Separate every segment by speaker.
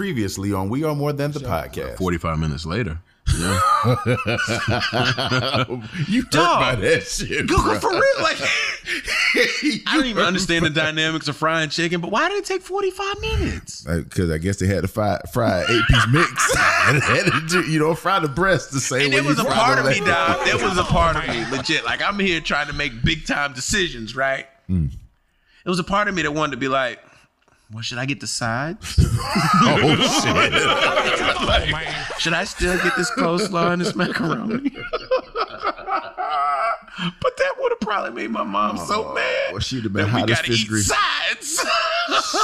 Speaker 1: Previously on We Are More Than the Podcast.
Speaker 2: 45 minutes later. Yeah.
Speaker 1: you hurt
Speaker 2: Dog.
Speaker 1: by that shit.
Speaker 2: Google for real. Like, I don't even understand the dynamics of frying chicken, but why did it take 45 minutes?
Speaker 1: Because I guess they had to fry, fry eight piece mix. and had to do, you know, fry the breast the same
Speaker 2: And
Speaker 1: way
Speaker 2: there was a part of me,
Speaker 1: leg.
Speaker 2: dog. There was a part of me, legit. Like, I'm here trying to make big time decisions, right?
Speaker 1: Mm.
Speaker 2: It was a part of me that wanted to be like, well, should I get the sides?
Speaker 1: Oh, shit.
Speaker 2: Like, should I still get this coleslaw and this macaroni? but that would have probably made my mom so oh, mad.
Speaker 1: Well, she'd have been
Speaker 2: that we
Speaker 1: hot as fish
Speaker 2: eat
Speaker 1: grease.
Speaker 2: sides.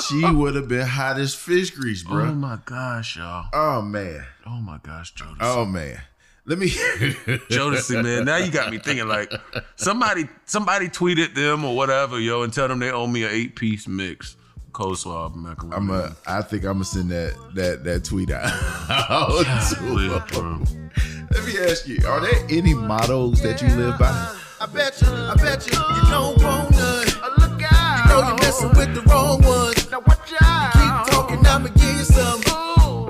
Speaker 1: She would have been hot as fish grease, bro.
Speaker 2: oh my gosh, y'all.
Speaker 1: Oh, man.
Speaker 2: Oh my gosh, Jodeci.
Speaker 1: Oh, man. Let me.
Speaker 2: Jodeci, man. Now you got me thinking like somebody somebody tweeted them or whatever, yo, and tell them they owe me an eight piece mix. Coleslaw macaroni.
Speaker 1: I'm a, I think I'm gonna send that that that tweet out. to
Speaker 2: Golly,
Speaker 1: Let me ask you: Are there any mottos that you live by?
Speaker 3: I bet you, I bet you, you don't want none. Look out. You know you're messing with the wrong ones. Now watch out. Keep talking, I'ma give you some.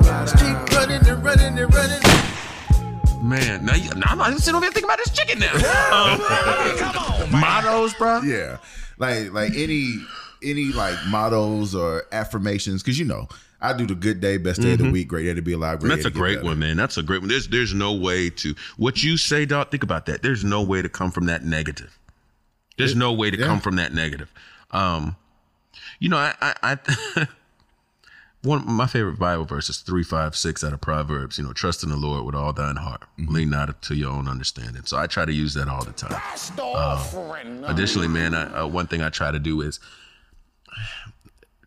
Speaker 3: Just keep running and running and running.
Speaker 2: Man, now, you, now I'm not even sitting over here thinking about this chicken now. Um, mottos, bro.
Speaker 1: Yeah, like like any any like mottos or affirmations because you know I do the good day, best day of the week, great day to be alive. Great
Speaker 2: Mm-hmm. That's a great
Speaker 1: better.
Speaker 2: one, man. That's a great one. There's there's no way to what you say, dog. Think about that. There's no way to come from that negative. There's no way to
Speaker 1: yeah.
Speaker 2: come from that negative. Um, you know, I, I, I one of my favorite Bible verses three five six out of Proverbs. You know, trust in the Lord with all thine heart, lean not to your own understanding. So I try to use that all the time. Um, additionally, man, I, uh, one thing I try to do is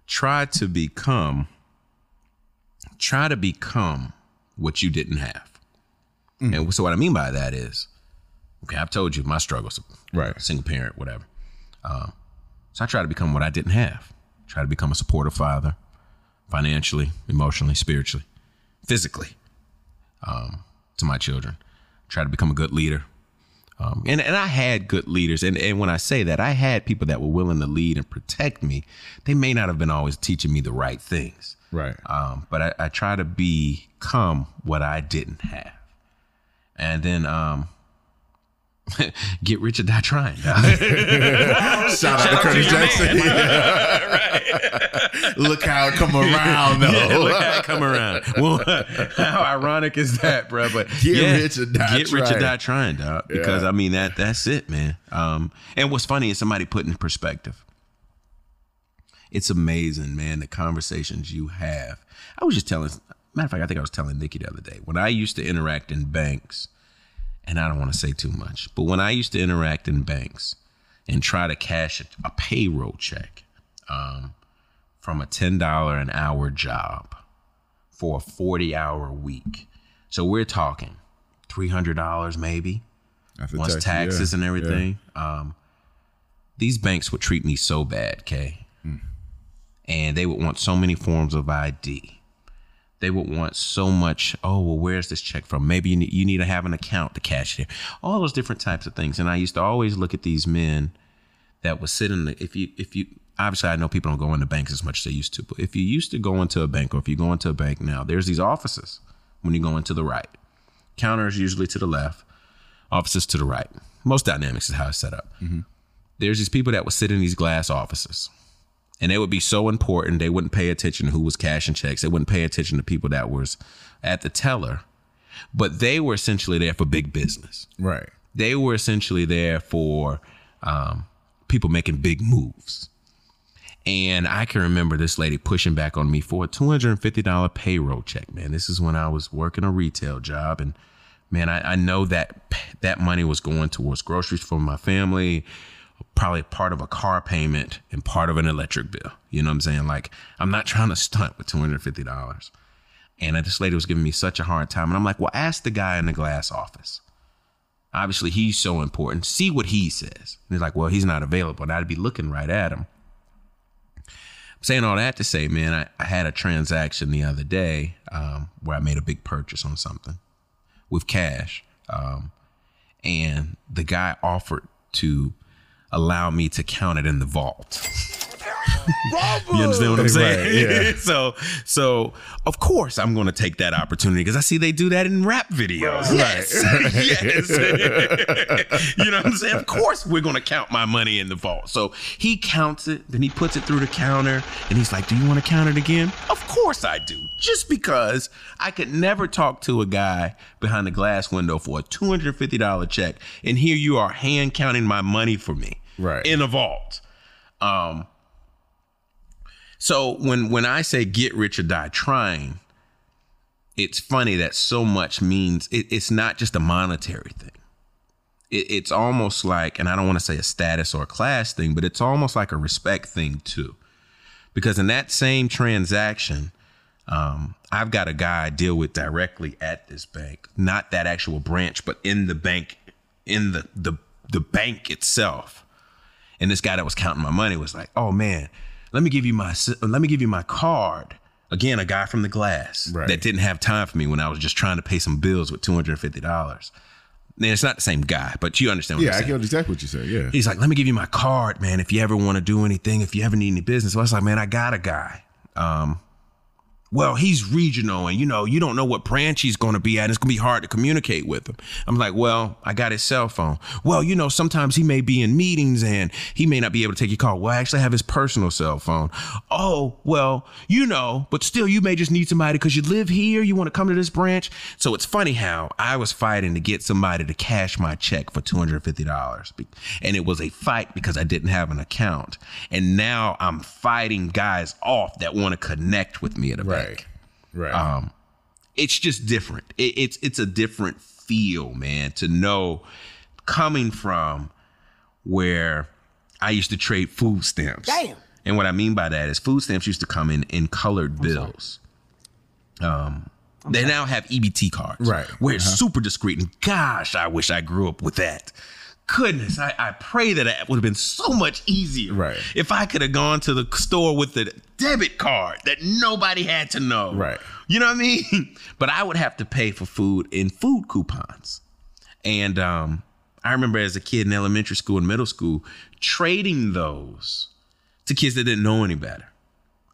Speaker 2: try to become try to become what you didn't have. And so what I mean by that is, okay, I've told you my struggles,
Speaker 1: Right.
Speaker 2: Single parent, whatever. Um, so I try to become what I didn't have. Try to become a supportive father, financially, emotionally, spiritually, physically, um, to my children. Try to become a good leader. Um, and, and I had good leaders. And, and when I say that, I had people that were willing to lead and protect me. They may not have been always teaching me the right things.
Speaker 1: Right.
Speaker 2: Um, but I, I try to become what I didn't have. And then um, get rich or die trying. dog.
Speaker 1: Shout out to Curtis Jackson. Look how it come around though.
Speaker 2: Yeah, look how I come around. Well, how ironic is that, bro? But
Speaker 1: Get rich or die
Speaker 2: Get rich or
Speaker 1: trying.
Speaker 2: die trying, dog. Because
Speaker 1: Yeah.
Speaker 2: I mean that that's it, man. Um, and what's funny is somebody put in perspective. It's amazing, man, the conversations you have. I was just telling matter of fact, I think I was telling Nikki the other day. When I used to interact in banks, and I don't want to say too much, but when I used to interact in banks and try to cash a, a payroll check um, from a $10 an hour job for a 40 hour week. So we're talking $300 maybe
Speaker 1: After
Speaker 2: once
Speaker 1: taxes,
Speaker 2: taxes
Speaker 1: yeah.
Speaker 2: and everything. Um, these banks would treat me so bad, Kay. And they would want so many forms of ID. They would want so much. Oh, well, where's this check from? Maybe you need, you need to have an account to cash it. All those different types of things. And I used to always look at these men that would sit in the. If you if you obviously I know people don't go into banks as much as they used to, but if you used to go into a bank or if you go into a bank now, there's these offices when you go into the right. Counters usually to the left, offices to the right. Most dynamics is how it's set up. Mm-hmm. There's these people that would sit in these glass offices. And they would be so important, they wouldn't pay attention to who was cashing checks. They wouldn't pay attention to people that was at the teller. But they were essentially there for big business
Speaker 1: Right.
Speaker 2: they were essentially there for um, people making big moves. And I can remember this lady pushing back on me for a $250 payroll check, man. This is when I was working a retail job. And man, I, I know that that money was going towards groceries for my family, probably part of a car payment and part of an electric bill. You know what I'm saying? Like, I'm not trying to stunt with $250. And this lady was giving me such a hard time. And I'm like, well, ask the guy in the glass office. Obviously, he's so important. See what he says. And he's like, well, he's not available. And I'd be looking right at him. I'm saying all that to say, man, I, I had a transaction the other day um, where I made a big purchase on something with cash. Um, and the guy offered to allow me to count it in the vault. You understand what I'm saying?
Speaker 1: Right, yeah.
Speaker 2: so, so of course I'm going to take that opportunity because I see they do that in rap videos. Yes, yes. you know what I'm saying? Of course we're going to count my money in the vault. So he counts it, then he puts it through the counter, and he's like, "Do you want to count it again?" Of course I do. Just because I could never talk to a guy behind the glass window for a $250 check, and here you are hand counting my money for me,
Speaker 1: Right.
Speaker 2: in a vault. Um, so when when I say get rich or die trying, it's funny that so much means it, it's not just a monetary thing. It, it's almost like, and I don't want to say a status or a class thing, but it's almost like a respect thing too. Because in that same transaction, um, I've got a guy I deal with directly at this bank, not that actual branch, but in the bank, in the the the bank itself. And this guy that was counting my money was like, "Oh man, let me give you my let me give you my card." Again, a guy from the glass
Speaker 1: Right.
Speaker 2: that didn't have time for me when I was just trying to pay some bills with two hundred and fifty dollars. Man, it's not the same guy, but you understand what
Speaker 1: Yeah, I get exactly what you said. Yeah.
Speaker 2: He's like, let me give you my card, man. If you ever want to do anything, if you ever need any business. So I was like, man, I got a guy. Um, well, he's regional and you know, you don't know what branch he's going to be at. It's going to be hard to communicate with him. I'm like, well, I got his cell phone. Well, you know, sometimes he may be in meetings and he may not be able to take your call. Well, I actually have his personal cell phone. Oh, well, you know, but still, you may just need somebody because you live here. You want to come to this branch. So it's funny how I was fighting to get somebody to cash my check for $250. And it was a fight because I didn't have an account. And now I'm fighting guys off that want to connect with me at a
Speaker 1: Right.
Speaker 2: Bank
Speaker 1: Right.
Speaker 2: Um, it's just different. It, it's it's a different feel, man. To know coming from where I used to trade food stamps.
Speaker 3: Damn.
Speaker 2: And what I mean by that is food stamps used to come in in colored bills. Um, they now have EBT cards,
Speaker 1: Right.
Speaker 2: Where it's super discreet. And gosh, I wish I grew up with that. Goodness, I, I pray that it would have been so much easier.
Speaker 1: Right.
Speaker 2: If I could have gone to the store with the debit card that nobody had to know.
Speaker 1: Right.
Speaker 2: You know what I mean? But I would have to pay for food in food coupons. And um, I remember as a kid in elementary school and middle school trading those to kids that didn't know any better.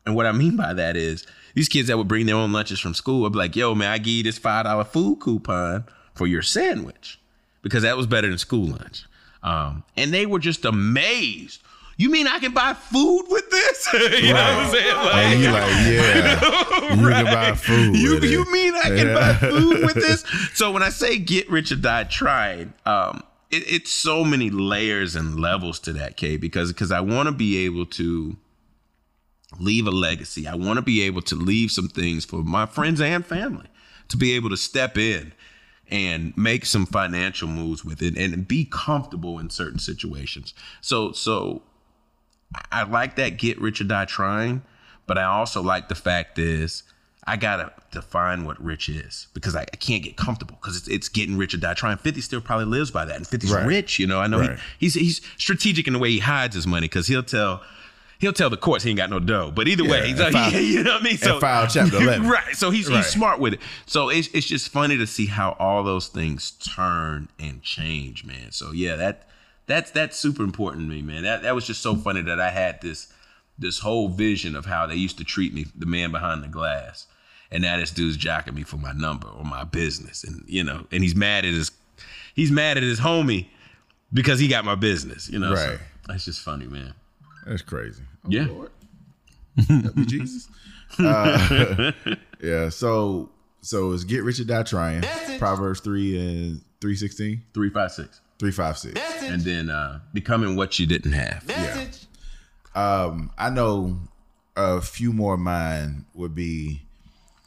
Speaker 2: And what I mean by that is these kids that would bring their own lunches from school would be like, yo, man, I give you this $5 food coupon for your sandwich because that was better than school lunch. Um, and they were just amazed. You mean I can buy food with this? you know what I'm saying? Like,
Speaker 1: and you like, yeah, you can buy food.
Speaker 2: you,
Speaker 1: with it.
Speaker 2: mean I can
Speaker 1: Yeah.
Speaker 2: buy food with this? So when I say get rich or die trying, um, it, it's so many layers and levels to that, K, because because I want to be able to leave a legacy. I want to be able to leave some things for my friends and family to be able to step in and make some financial moves with it and be comfortable in certain situations. So so I like that get rich or die trying, but I also like the fact is I gotta define what rich is because I, I can't get comfortable because it's, it's getting rich or die trying. Fifty still probably lives by that, and 50's
Speaker 1: Right.
Speaker 2: rich. You know, I know
Speaker 1: Right.
Speaker 2: he, he's he's strategic in the way he hides his money because he'll tell. He'll tell the courts he ain't got no dough, but either way, he's
Speaker 1: file-
Speaker 2: you know what I mean. So
Speaker 1: file chapter 11.
Speaker 2: right? So he's
Speaker 1: Right.
Speaker 2: he's smart with it. So it's it's just funny to see how all those things turn and change, man. So yeah, that that's that's super important to me, man. That that was just so funny that I had this this whole vision of how they used to treat me, the man behind the glass, and now this dude's jacking me for my number or my business, and you know, and he's mad at his he's mad at his homie because he got my business, you know. so
Speaker 1: Right.
Speaker 2: that's just funny, man.
Speaker 1: That's crazy. Oh,
Speaker 2: Yeah.
Speaker 1: Lord. Help me, Jesus. Uh, yeah. So so it's get rich or die trying. Proverbs three and three sixteen.
Speaker 2: Three five six,
Speaker 1: Three five six.
Speaker 2: and then uh becoming what you didn't have.
Speaker 3: Message.
Speaker 1: Um, I know a few more of mine would be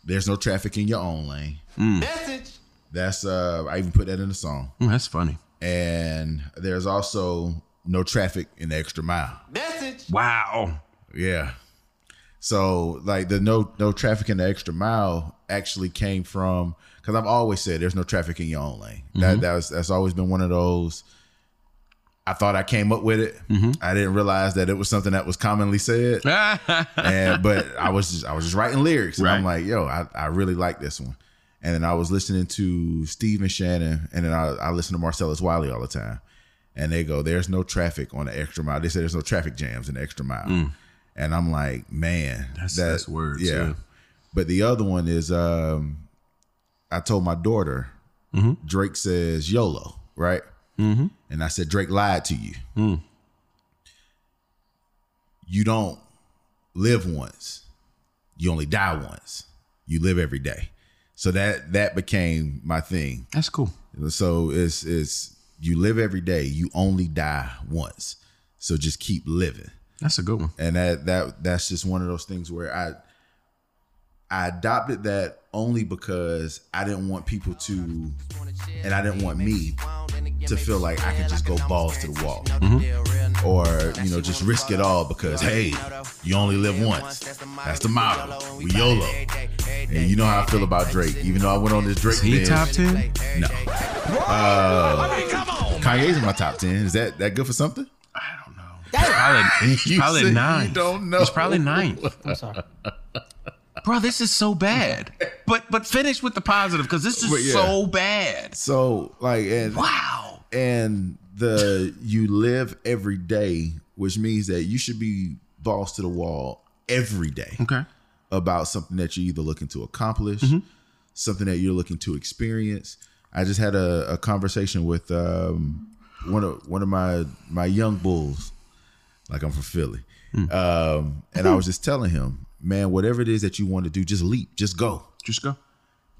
Speaker 1: there's no traffic in your own lane.
Speaker 3: Message.
Speaker 1: That's uh I even put that in the song.
Speaker 2: Mm, that's funny.
Speaker 1: And there's also no traffic in the extra mile.
Speaker 3: Message.
Speaker 2: Wow.
Speaker 1: Yeah. So like the no no traffic in the extra mile actually came from because I've always said there's no traffic in your own lane. That mm-hmm. that was that's always been one of those. I thought I came up with it. Mm-hmm. I didn't realize that it was something that was commonly said. and but I was just I was just writing lyrics, and I'm like, yo, I, I really like this one. And then I was listening to Steve and Shannon, and then I, I listen to Marcellus Wiley all the time. And they go, "There's no traffic on the extra mile." They say there's no traffic jams in the extra mile. and I'm like, man,
Speaker 2: That's- that's words, yeah.
Speaker 1: But the other one is, um, I told my daughter,
Speaker 2: Mm-hmm.
Speaker 1: Drake says YOLO, right? Mm-hmm. And I said, Drake lied to you.
Speaker 2: Mm.
Speaker 1: You don't live once. You only die once. You live every day. So that that became my thing.
Speaker 2: That's cool.
Speaker 1: So it's it's you live every day. You only die once. So just keep living.
Speaker 2: That's a good one.
Speaker 1: And that that that's just one of those things where I I adopted that only because I didn't want people to and I didn't want me to feel like I could just go balls to the wall. Or, you know, just risk it all because hey, you only live once. That's the motto. We YOLO. And you know how I feel about Drake. Even though I went on this Drake
Speaker 2: Is he
Speaker 1: binge,
Speaker 2: top ten?
Speaker 1: No. Uh, Kanye's in my top ten. Is that that good for something?
Speaker 2: I don't know. Probably, he's
Speaker 1: You
Speaker 2: probably
Speaker 1: said you
Speaker 2: nine.
Speaker 1: don't know.
Speaker 2: He's probably ninth.
Speaker 4: I'm sorry.
Speaker 2: Bro, this is so bad. But but finish with the positive because this is
Speaker 1: yeah.
Speaker 2: so bad.
Speaker 1: So like and
Speaker 2: Wow.
Speaker 1: and the you live every day, which means that you should be balls to the wall every day
Speaker 2: Okay.
Speaker 1: about something that you're either looking to accomplish,
Speaker 2: Mm-hmm.
Speaker 1: something that you're looking to experience. I just had a, a conversation with um, one of one of my my young bulls, like I'm from Philly,
Speaker 2: Mm.
Speaker 1: um, and I was just telling him, man, whatever it is that you want to do, just leap, just go.
Speaker 2: Just go.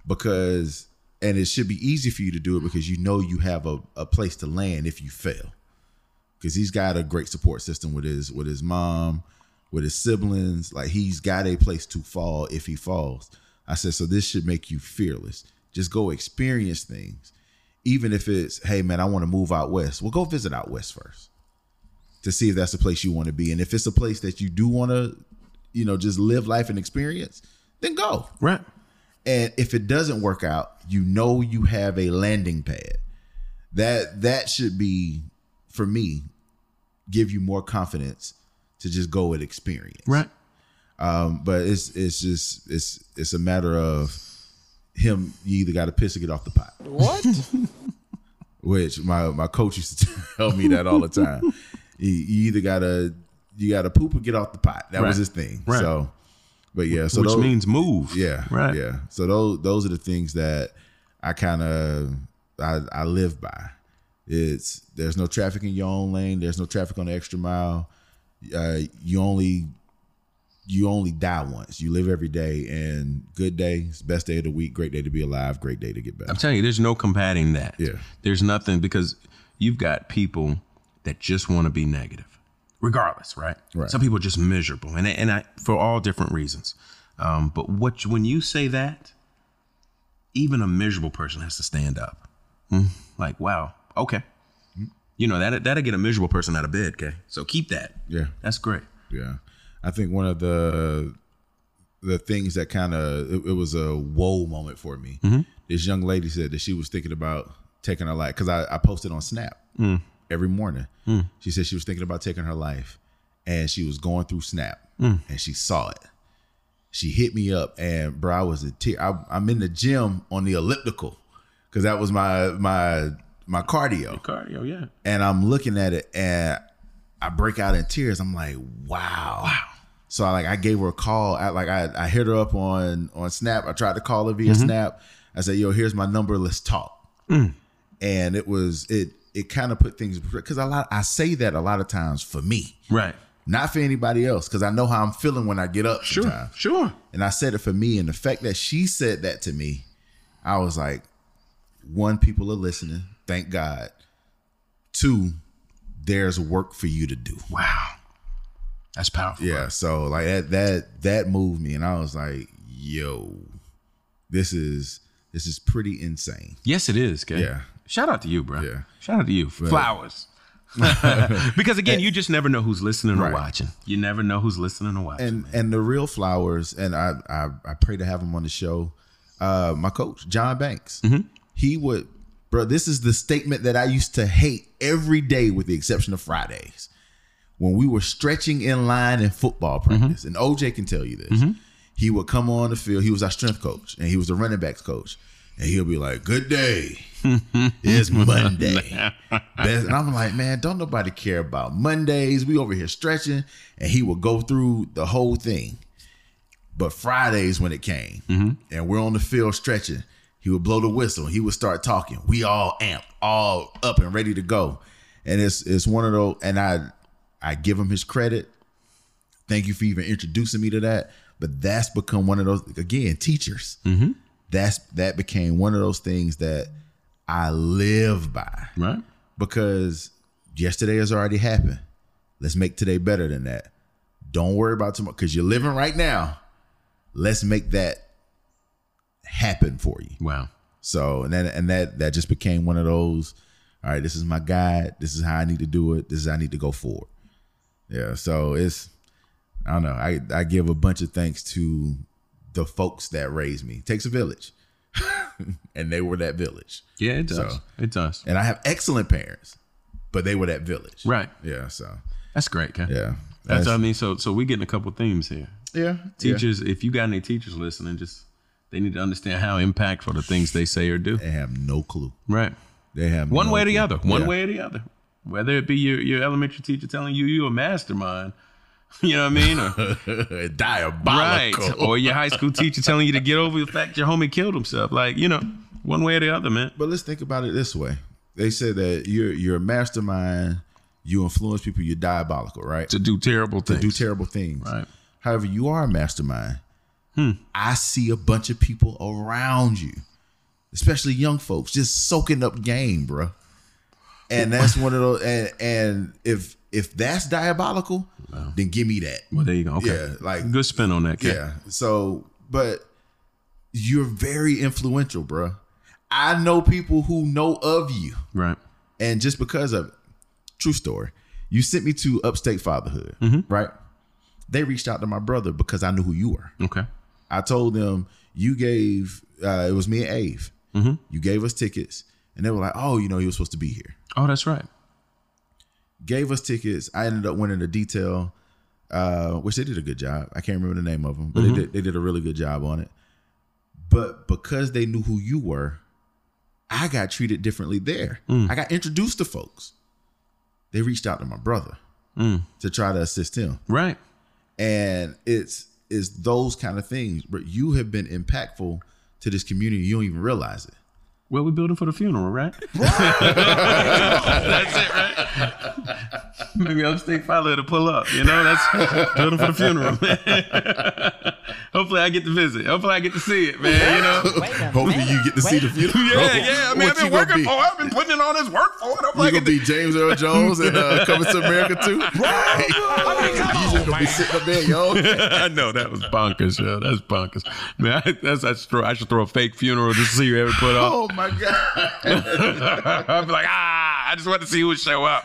Speaker 1: because and it should be easy for you to do it because you know you have a, a place to land if you fail. Because he's got a great support system with his with his mom with his siblings. Like he's got a place to fall if he falls. I said so this should make you fearless just go experience things even if it's hey man i want to move out west. Well go visit out west first to see if that's the place you want to be. And if it's a place that you do want to you know just live life and experience then go.
Speaker 2: Right.
Speaker 1: and if it doesn't work out you know you have a landing pad. That that should be for me give you more confidence to just go with experience.
Speaker 2: Right.
Speaker 1: um but it's it's just it's it's a matter of him you either got to piss or get off the pot
Speaker 4: What?
Speaker 1: which my my coach used to tell me that all the time you, you either gotta you gotta poop or get off the pot that was his thing
Speaker 2: Right.
Speaker 1: so but yeah so
Speaker 2: Which
Speaker 1: those-
Speaker 2: means move.
Speaker 1: yeah.
Speaker 2: Right.
Speaker 1: Yeah. So those those are the things that I kind of I, I live by. It's there's no traffic in your own lane. There's no traffic on the extra mile. Uh, you only you only die once. You live every day, and good day, best day of the week. Great day to be alive. Great day to get better.
Speaker 2: I'm telling you, there's no combating that.
Speaker 1: Yeah.
Speaker 2: There's nothing because you've got people that just want to be negative, regardless, right?
Speaker 1: Right.
Speaker 2: Some people are just miserable, and and I, for all different reasons. Um, but what when you say that, even a miserable person has to stand up. Hmm. Like, wow, okay. You know that that'll get a miserable person out of bed. Okay, so keep that.
Speaker 1: Yeah.
Speaker 2: That's great.
Speaker 1: Yeah, I think one of the the things that kind of it, it was a whoa moment for me. Mm-hmm. This young lady said that she was thinking about taking her life because I, I posted on Snap mm. every morning. Mm. She said she was thinking about taking her life, and she was going through Snap, mm. and she saw it. She hit me up, and bro, I was a tear. I, I'm in the gym on the elliptical because that was my my my cardio
Speaker 2: Cardio, yeah.
Speaker 1: and I'm looking at it and I break out in tears. I'm like, wow. Wow. So I like I gave her a call. I like I, I hit her up on on Snap. I tried to call her via mm-hmm. Snap. I said, yo, here's my number. Let's talk. Mm. And it was it it kind of put things because a lot I say that a lot of times for me,
Speaker 2: Right.
Speaker 1: not for anybody else, because I know how I'm feeling when I get up.
Speaker 2: Sure.
Speaker 1: sometimes.
Speaker 2: Sure.
Speaker 1: And I said it for me, and the fact that she said that to me, I was like, one, people are listening. Thank God. Two, there's work for you to do.
Speaker 2: Wow. That's powerful.
Speaker 1: Yeah. So like that that that moved me, and I was like, yo, this is this is pretty insane.
Speaker 2: Yes, it is. Okay.
Speaker 1: Yeah.
Speaker 2: Shout out to you, bro.
Speaker 1: Yeah.
Speaker 2: Shout out to you. Flowers. because again, you just never know who's listening or watching. You never know who's listening or watching.
Speaker 1: And and the real flowers, and I I, I pray to have him on the show. Uh, my coach John Banks, he would, bro. This is the statement that I used to hate every day, with the exception of Fridays, when we were stretching in line in football mm-hmm. practice. And OJ can tell you this. Mm-hmm. He would come on the field. He was our strength coach, and he was the running backs coach. and he'll be like, "Good day." it's Monday. And I'm like, man, don't nobody care about Mondays. We over here stretching, and he will go through the whole thing. But Fridays when it came, mm-hmm. and we're on the field stretching, he would blow the whistle. And he would start talking. We all amped, all up and ready to go. And it's it's one of those. And I I give him his credit. Thank you for even introducing me to that. But that's become one of those again teachers. Mm-hmm. That's that became one of those things that I live by
Speaker 2: Right.
Speaker 1: because yesterday has already happened. Let's make today better than that. Don't worry about tomorrow because you're living right now. Let's make that happen for you.
Speaker 2: Wow.
Speaker 1: So and then and that that just became one of those. All right, this is my guide. This is how I need to do it. This is how I need to go forward. Yeah. So it's I don't know. I I give a bunch of thanks to the folks that raised me. It takes a village, and they were that village.
Speaker 2: Yeah, it does.
Speaker 1: So-
Speaker 2: it does.
Speaker 1: And I have excellent parents, but they were that village.
Speaker 2: Right.
Speaker 1: Yeah. So
Speaker 2: That's great, Ken.
Speaker 1: yeah.
Speaker 2: That's, what I mean. So so we getting a couple themes here.
Speaker 1: yeah.
Speaker 2: Teachers, if you got any teachers listening, just they need to understand how impactful the things they say or do.
Speaker 1: They have no clue.
Speaker 2: Right.
Speaker 1: They have
Speaker 2: One
Speaker 1: no
Speaker 2: way or the other. One
Speaker 1: Yeah.
Speaker 2: way or the other. Whether it be your, your elementary teacher telling you you're a mastermind, you know what I mean? Or, right.
Speaker 1: Diabolical.
Speaker 2: Or your high school teacher telling you to get over the fact your homie killed himself. Like, you know, one way or the other, man.
Speaker 1: But let's think about it this way. They said that you're you're a mastermind, you influence people, you're diabolical, right?
Speaker 2: To do terrible things.
Speaker 1: do terrible things.
Speaker 2: Right.
Speaker 1: However, you are a mastermind. Hmm. I see a bunch of people around you, especially young folks, just soaking up game, bro. And that's one of those. And, and if if that's diabolical, then give me that.
Speaker 2: Well, there you go. Okay.
Speaker 1: Yeah, like-
Speaker 2: good spin on that.
Speaker 1: Yeah. So, but you're very influential, bro. I know people who know of you,
Speaker 2: Right.
Speaker 1: and just because of it, true story. You sent me to Upstate Fatherhood, mm-hmm. right? They reached out to my brother because I knew who you were.
Speaker 2: Okay.
Speaker 1: I told them you gave uh, it was me and Ave. You gave us tickets, and they were like, "Oh, you know, he was supposed to be here."
Speaker 2: Oh, that's right.
Speaker 1: Gave us tickets. I ended up winning the detail, uh, which they did a good job. I can't remember the name of them, but they did they did a really good job on it. But because they knew who you were, I got treated differently there. I got introduced to folks. They reached out to my brother to try to assist him.
Speaker 2: Right.
Speaker 1: and it's it's those kind of things but you have been impactful to this community. You don't even realize it
Speaker 2: Well, we're building for the funeral, right? that's it, right? Maybe upstate father to pull up. You know, that's building for the funeral. man. Hopefully, I get to visit. Hopefully, I get to see it, man. You know.
Speaker 1: Hopefully
Speaker 4: minute.
Speaker 1: you get to see the funeral
Speaker 2: Yeah, yeah. I mean,
Speaker 1: What
Speaker 2: I've
Speaker 1: you
Speaker 2: been working
Speaker 1: be?
Speaker 2: for. it. I've been putting in all this work for it. Hopefully, I
Speaker 1: you
Speaker 2: get
Speaker 1: gonna
Speaker 2: to
Speaker 1: be James Earl Jones and uh, coming to America too? Right. you just gonna be sitting up there, yo.
Speaker 2: I know that was bonkers, yo. That's bonkers, man. I, that's I should, throw, I should throw a fake funeral just to see who ever put up.
Speaker 1: Oh my god.
Speaker 2: I'd be like, ah, I just want to see who would show up.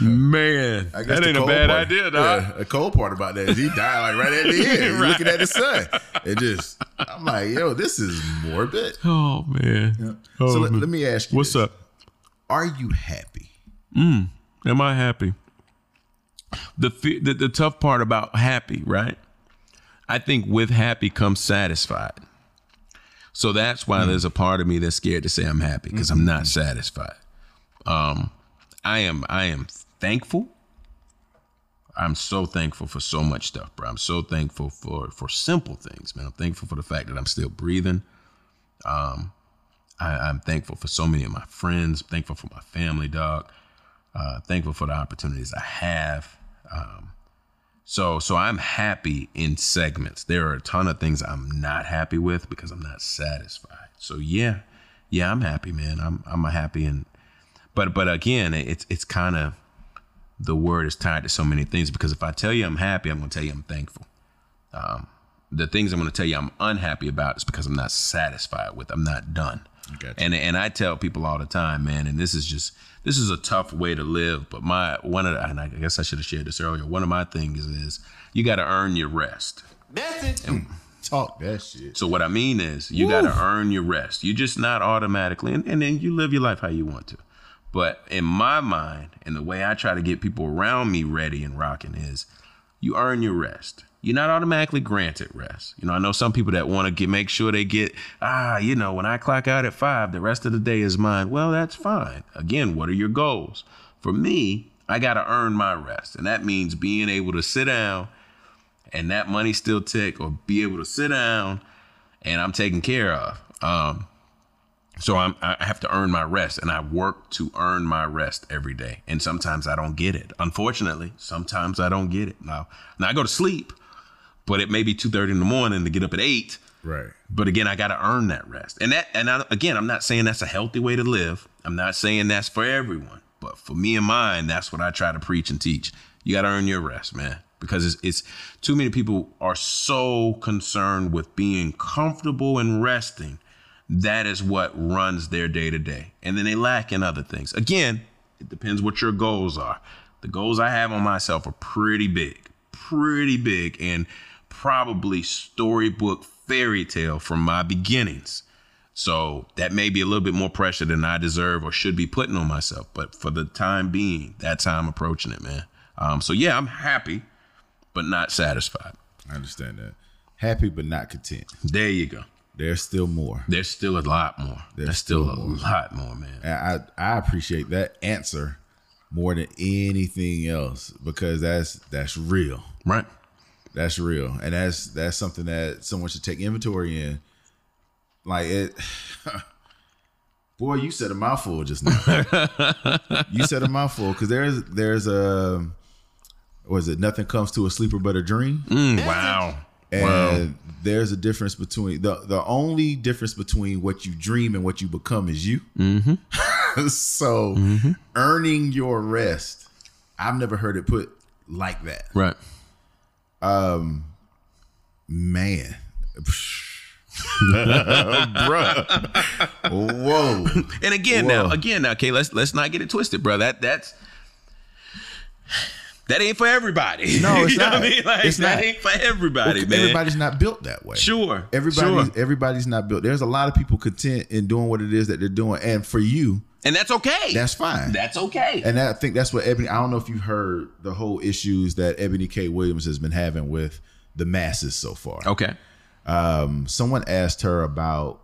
Speaker 2: Man,
Speaker 1: I guess
Speaker 2: that ain't a bad
Speaker 1: part-
Speaker 2: idea, dog.
Speaker 1: Yeah, the cold part about that is he died like right at the end. He's Looking at his son. It just, I'm like, yo, this is morbid.
Speaker 2: Oh man.
Speaker 1: so
Speaker 2: Oh,
Speaker 1: let,
Speaker 2: man.
Speaker 1: let me ask you,
Speaker 2: What's
Speaker 1: this.
Speaker 2: up?
Speaker 1: Are you happy?
Speaker 2: Am I happy? The, the the tough part about happy, right? I think with happy comes satisfied. So that's why there's a part of me that's scared to say I'm happy because I'm not satisfied. Um, I am I am thankful. I'm so thankful for so much stuff, bro. I'm so thankful for for simple things, man. I'm thankful for the fact that I'm still breathing. Um, I, I'm thankful for so many of my friends. thankful for my family, dog. Uh, thankful for the opportunities I have. Um, so, so I'm happy in segments. There are a ton of things I'm not happy with because I'm not satisfied. So, yeah, yeah, I'm happy, man. I'm I'm happy, and but but again, it's it's kind of the word is tied to so many things because if I tell you I'm happy, I'm going to tell you I'm thankful. Um, the things I'm going to tell you I'm unhappy about is because I'm not satisfied with. I'm not done.
Speaker 1: Gotcha.
Speaker 2: And and I tell people all the time, man, and this is just this is a tough way to live. But my one of the, and I guess I should have shared this earlier. One of my things is you got to earn your rest.
Speaker 1: that's it Talk that shit.
Speaker 2: So what I mean is you got to earn your rest. You just not automatically, and, and then you live your life how you want to. But in my mind, and the way I try to get people around me ready and rocking is, you earn your rest. You're not automatically granted rest. You know, I know some people that want to get make sure they get ah, you know, when I clock out at five, the rest of the day is mine. Well, that's fine. Again, what are your goals? For me, I got to earn my rest, and that means being able to sit down and that money still tick, or be able to sit down and I'm taken care of. Um, so I'm, I have to earn my rest, and I work to earn my rest every day. And sometimes I don't get it. Unfortunately, sometimes I don't get it. Now, now I go to sleep, but it may be two thirty in the morning to get up at eight.
Speaker 1: Right.
Speaker 2: But again, I got to earn that rest. And that, and I, again, I'm not saying that's a healthy way to live. I'm not saying that's for everyone. But for me and mine, that's what I try to preach and teach. You got to earn your rest, man, because it's, it's too many people are so concerned with being comfortable and resting. That is what runs their day to day. And then they lack in other things. Again, it depends what your goals are. The goals I have on myself are pretty big, pretty big, and probably storybook fairy tale from my beginnings. So that may be a little bit more pressure than I deserve or should be putting on myself. But for the time being, that's how I'm approaching it, man. Um, so yeah, I'm happy, but not satisfied.
Speaker 1: I understand that. Happy but not content.
Speaker 2: There you go.
Speaker 1: There's still more.
Speaker 2: There's still a lot more. There's,
Speaker 1: There's
Speaker 2: still,
Speaker 1: still
Speaker 2: a
Speaker 1: more.
Speaker 2: lot more, man.
Speaker 1: And I I appreciate that answer more than anything else because that's that's real.
Speaker 2: Right?
Speaker 1: That's real, and that's that's something that someone should take inventory in. Like it, boy, you said a mouthful just now. you said a mouthful because there's there's a was it nothing comes to a sleeper but a dream,
Speaker 2: Mm, wow.
Speaker 1: and
Speaker 2: Wow.
Speaker 1: there's a difference between the the only difference between what you dream and what you become is you. Mm-hmm. so earning your rest, I've never heard it put like that.
Speaker 2: Right.
Speaker 1: Um, man. Bruh. Whoa.
Speaker 2: And again, now, again, now, okay, let's let's not get it twisted, bro. That that's that ain't for everybody.
Speaker 1: No, it's
Speaker 2: You know what
Speaker 1: not.
Speaker 2: I mean? Like,
Speaker 1: It's
Speaker 2: that
Speaker 1: not.
Speaker 2: ain't for everybody, man.
Speaker 1: Everybody's not built that way.
Speaker 2: Sure.
Speaker 1: Everybody's
Speaker 2: sure.
Speaker 1: everybody's not built. There's a lot of people content in doing what it is that they're doing. And for you,
Speaker 2: and that's okay.
Speaker 1: that's fine.
Speaker 2: that's okay.
Speaker 1: and I think that's what Eboni. I don't know if you've heard the whole issues that Eboni K. Williams has been having with the masses so far.
Speaker 2: okay.
Speaker 1: Um, someone asked her about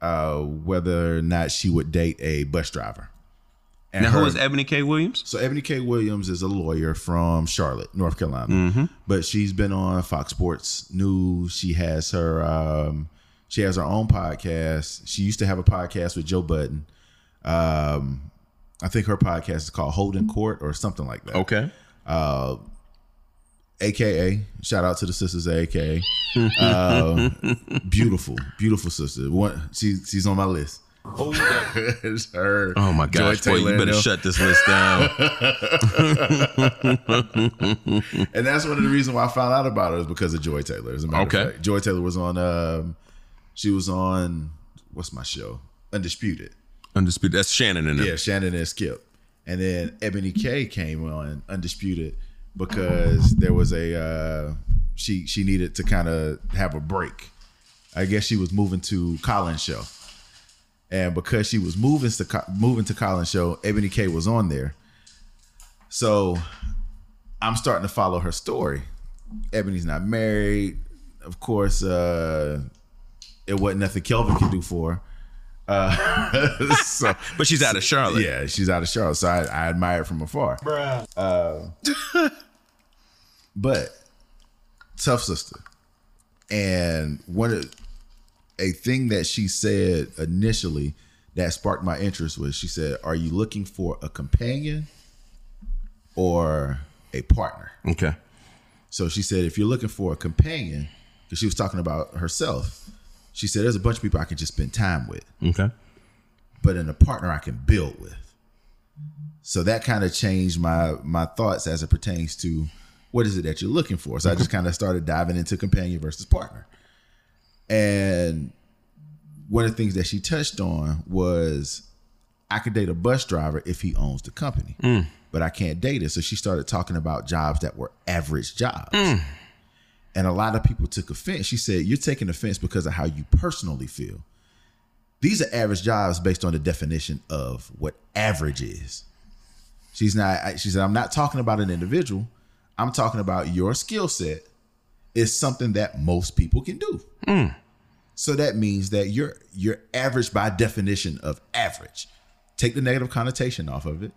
Speaker 1: uh, whether or not she would date a bus driver. And
Speaker 2: Now, who
Speaker 1: her-
Speaker 2: is Eboni K. Williams?
Speaker 1: So Eboni K. Williams is a lawyer from Charlotte, North Carolina, but she's been on Fox Sports News. She has her um, she has her own podcast. She used to have a podcast with Joe Budden. Um, I think her podcast is called Holding Court or something like that.
Speaker 2: Okay.
Speaker 1: Uh, AKA shout out to the sisters at AKA. uh, beautiful, beautiful sister. One, she, she's on my list. it's her.
Speaker 2: Oh my
Speaker 1: Joy
Speaker 2: gosh, boy, you better shut this list down.
Speaker 1: And that's one of the reasons why I found out about her is because of Joy Taylor. As a matter
Speaker 2: Okay.
Speaker 1: of fact, Joy Taylor was on. Um, she was on what's my show? Undisputed.
Speaker 2: Undisputed. That's Shannon there.
Speaker 1: Yeah, Shannon and Skip. And then Eboni K came on Undisputed because there was a uh, she she needed to kind of have a break. I guess she was moving to Colin's show, and because she was moving to moving to Colin's show, Eboni K was on there. So I'm starting to follow her story. Eboni's not married, of course. Uh, it wasn't nothing Kelvin could do for her. Uh, so
Speaker 2: But she's out of Charlotte.
Speaker 1: yeah, she's out of Charlotte, so I, I admire it from afar. Uh, but tough sister, and one of a thing that she said initially that sparked my interest was she said, "Are you looking for a companion or a partner?"
Speaker 2: Okay.
Speaker 1: So she said, if you're looking for a companion, because she was talking about herself, she said, there's a bunch of people I can just spend time with
Speaker 2: Okay.
Speaker 1: but in a partner I can build with. So that kind of changed my my thoughts as it pertains to what is it that you're looking for. So I just kind of started diving into companion versus partner. And one of the things that she touched on was I could date a bus driver if he owns the company, mm. but I can't date it. So she started talking about jobs that were average jobs. Mm. And a lot of people took offense. She said, You're taking offense because of how you personally feel these are average jobs based on the definition of what average is. She's not. She said, "I'm not talking about an individual. I'm talking about your skill set is something that most people can do. Hmm. So that means that you're you're average by definition of average. Take the negative connotation off of it.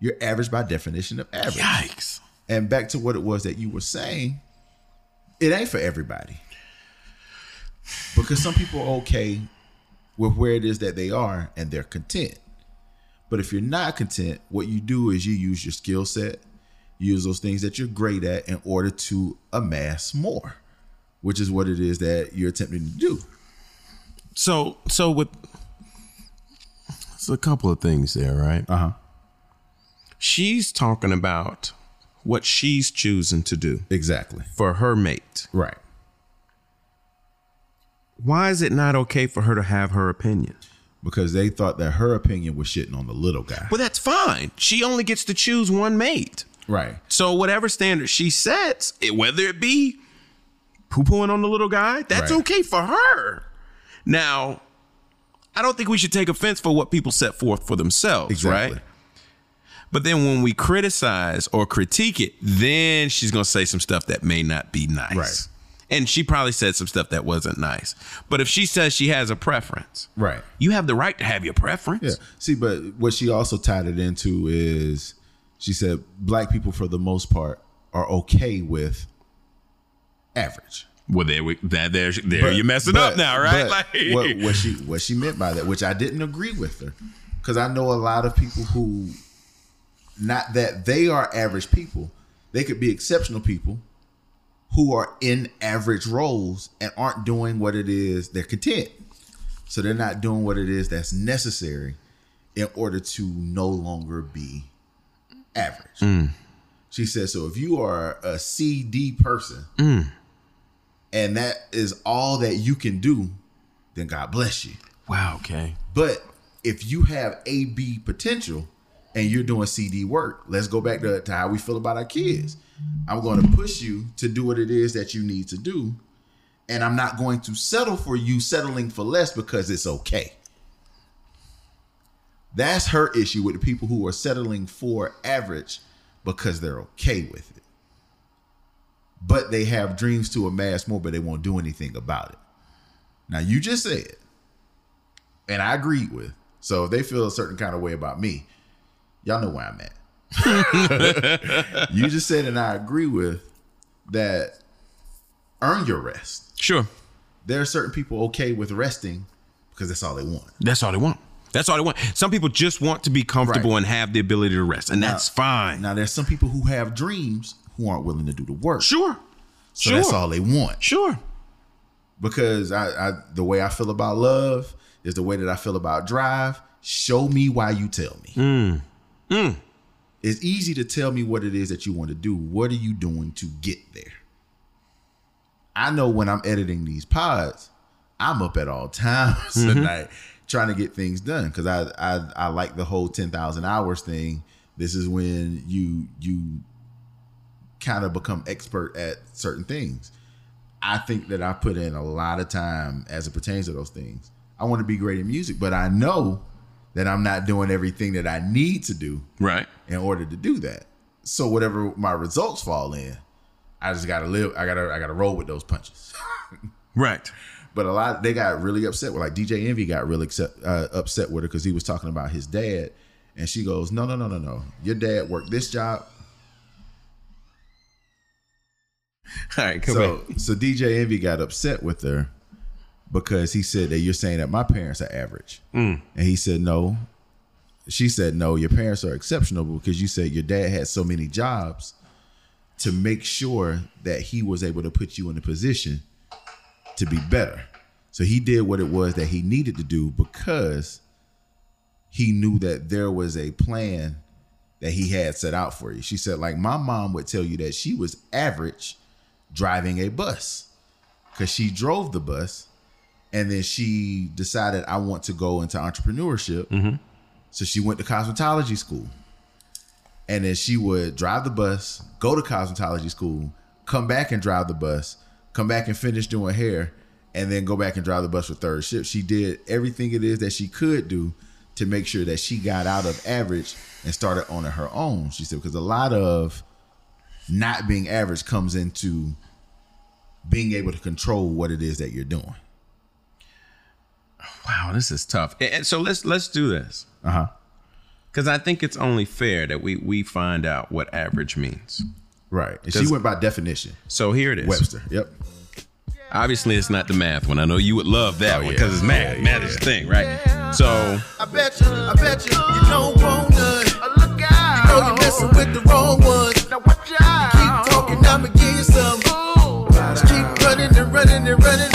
Speaker 1: You're average by definition of average.
Speaker 2: Yikes.
Speaker 1: And back to what it was that you were saying, it ain't for everybody. Because some people are okay with where it is that they are and they're content. But if you're not content, what you do is you use your skill set, use those things that you're great at in order to amass more, which is what it is that you're attempting to do.
Speaker 2: So so with it's a couple of things there, right?
Speaker 1: Uh huh.
Speaker 2: She's talking about what she's choosing to do
Speaker 1: Exactly.
Speaker 2: for her mate.
Speaker 1: Right.
Speaker 2: Why is it not okay for her to have her opinion?
Speaker 1: Because they thought that her opinion was shitting on the little guy.
Speaker 2: Well, that's fine. She only gets to choose one mate.
Speaker 1: Right.
Speaker 2: So whatever standard she sets, it, whether it be poo pooing on the little guy, that's
Speaker 1: Right.
Speaker 2: okay for her. Now, I don't think we should take offense for what people set forth for themselves,
Speaker 1: Exactly.
Speaker 2: right? But then when we criticize or critique it, then she's gonna say some stuff that may not be nice.
Speaker 1: Right.
Speaker 2: And she probably said some stuff that wasn't nice. But if she says she has a preference,
Speaker 1: Right.
Speaker 2: you have the right to have your preference.
Speaker 1: Yeah. See, but what she also tied it into is she said black people for the most part are okay with average.
Speaker 2: Well, there we that there there
Speaker 1: But-
Speaker 2: you're messing
Speaker 1: but-
Speaker 2: up now, right? Like,
Speaker 1: what, what she what she meant by that, which I didn't agree with her, because I know a lot of people who, not that they are average people, they could be exceptional people, who are in average roles and aren't doing what it is they're content. So they're not doing what it is that's necessary in order to no longer be average. Mm. She says, so if you are a CD person mm. and that is all that you can do, then God bless you.
Speaker 2: wow, okay.
Speaker 1: But if you have AB potential and you're doing CD work, let's go back to, to how we feel about our kids. I'm going to push you to do what it is that you need to do. And I'm not going to settle for you settling for less because it's okay. That's her issue with the people who are settling for average because they're okay with it. But they have dreams to amass more, but they won't do anything about it. Now, you just said, and I agreed with. So if they feel a certain kind of way about me, y'all know where I'm at. you just said, and I agree with that. Earn your rest.
Speaker 2: Sure.
Speaker 1: There are certain people okay with resting because that's all they want.
Speaker 2: That's all they want. That's all they want. Some people just want to be comfortable
Speaker 1: Right.
Speaker 2: and have the ability to rest, and that's fine.
Speaker 1: Now there's some people who have dreams who aren't willing to do the work.
Speaker 2: sure.
Speaker 1: So
Speaker 2: sure.
Speaker 1: that's all they want.
Speaker 2: Sure.
Speaker 1: Because I, I the way I feel about love is the way that I feel about drive. Show me why you tell me. Hmm. Mm. It's easy to tell me what it is that you want to do. What are you doing to get there? I know when I'm editing these pods, I'm up at all times mm-hmm. at night trying to get things done because I, I I like the whole ten thousand hours thing. This is when you you kind of become expert at certain things. I think that I put in a lot of time as it pertains to those things. I want to be great in music, but I know that I'm not doing everything that I need to do
Speaker 2: Right.
Speaker 1: in order to do that. So whatever my results fall in, I just gotta live. I gotta I gotta roll with those punches.
Speaker 2: Right.
Speaker 1: But a lot they got really upset with like DJ Envy got really upset, uh, upset with her because he was talking about his dad, and she goes, "No, no, no, no, no. Your dad worked this job,
Speaker 2: All right. Come
Speaker 1: so
Speaker 2: on.
Speaker 1: so DJ Envy got upset with her because he said that you're saying that my parents are average, mm. and he said no. She said no. Your parents are exceptional because you said your dad had so many jobs to make sure that he was able to put you in a position to be better. So he did what it was that he needed to do because he knew that there was a plan that he had set out for you. She said, like, my mom would tell you that she was average driving a bus because she drove the bus and then she decided, I want to go into entrepreneurship. Mm-hmm. So she went to cosmetology school. And then she would drive the bus, go to cosmetology school, come back and drive the bus, come back and finish doing hair, and then go back and drive the bus for third shift. She did everything it is that she could do to make sure that she got out of average and started on her own. She said, because a lot of not being average comes into
Speaker 5: being able to control what it is that you're doing.
Speaker 2: Wow, this is tough. And- And so let's let's do this.
Speaker 5: Uh huh.
Speaker 2: Because I think it's only fair that we we find out what average means.
Speaker 5: Right. And she went by definition.
Speaker 2: So here it is.
Speaker 5: Webster. Yep.
Speaker 2: Obviously, it's not the math one. I know you would love that
Speaker 5: Oh,
Speaker 2: one
Speaker 5: yeah.
Speaker 2: because it's math. math is the thing, right? So
Speaker 1: I bet you, I bet you, you don't want none. Look out. You know you're messing with the wrong ones. Now watch out. Keep talking, I'ma give you some. Just keep running and running and running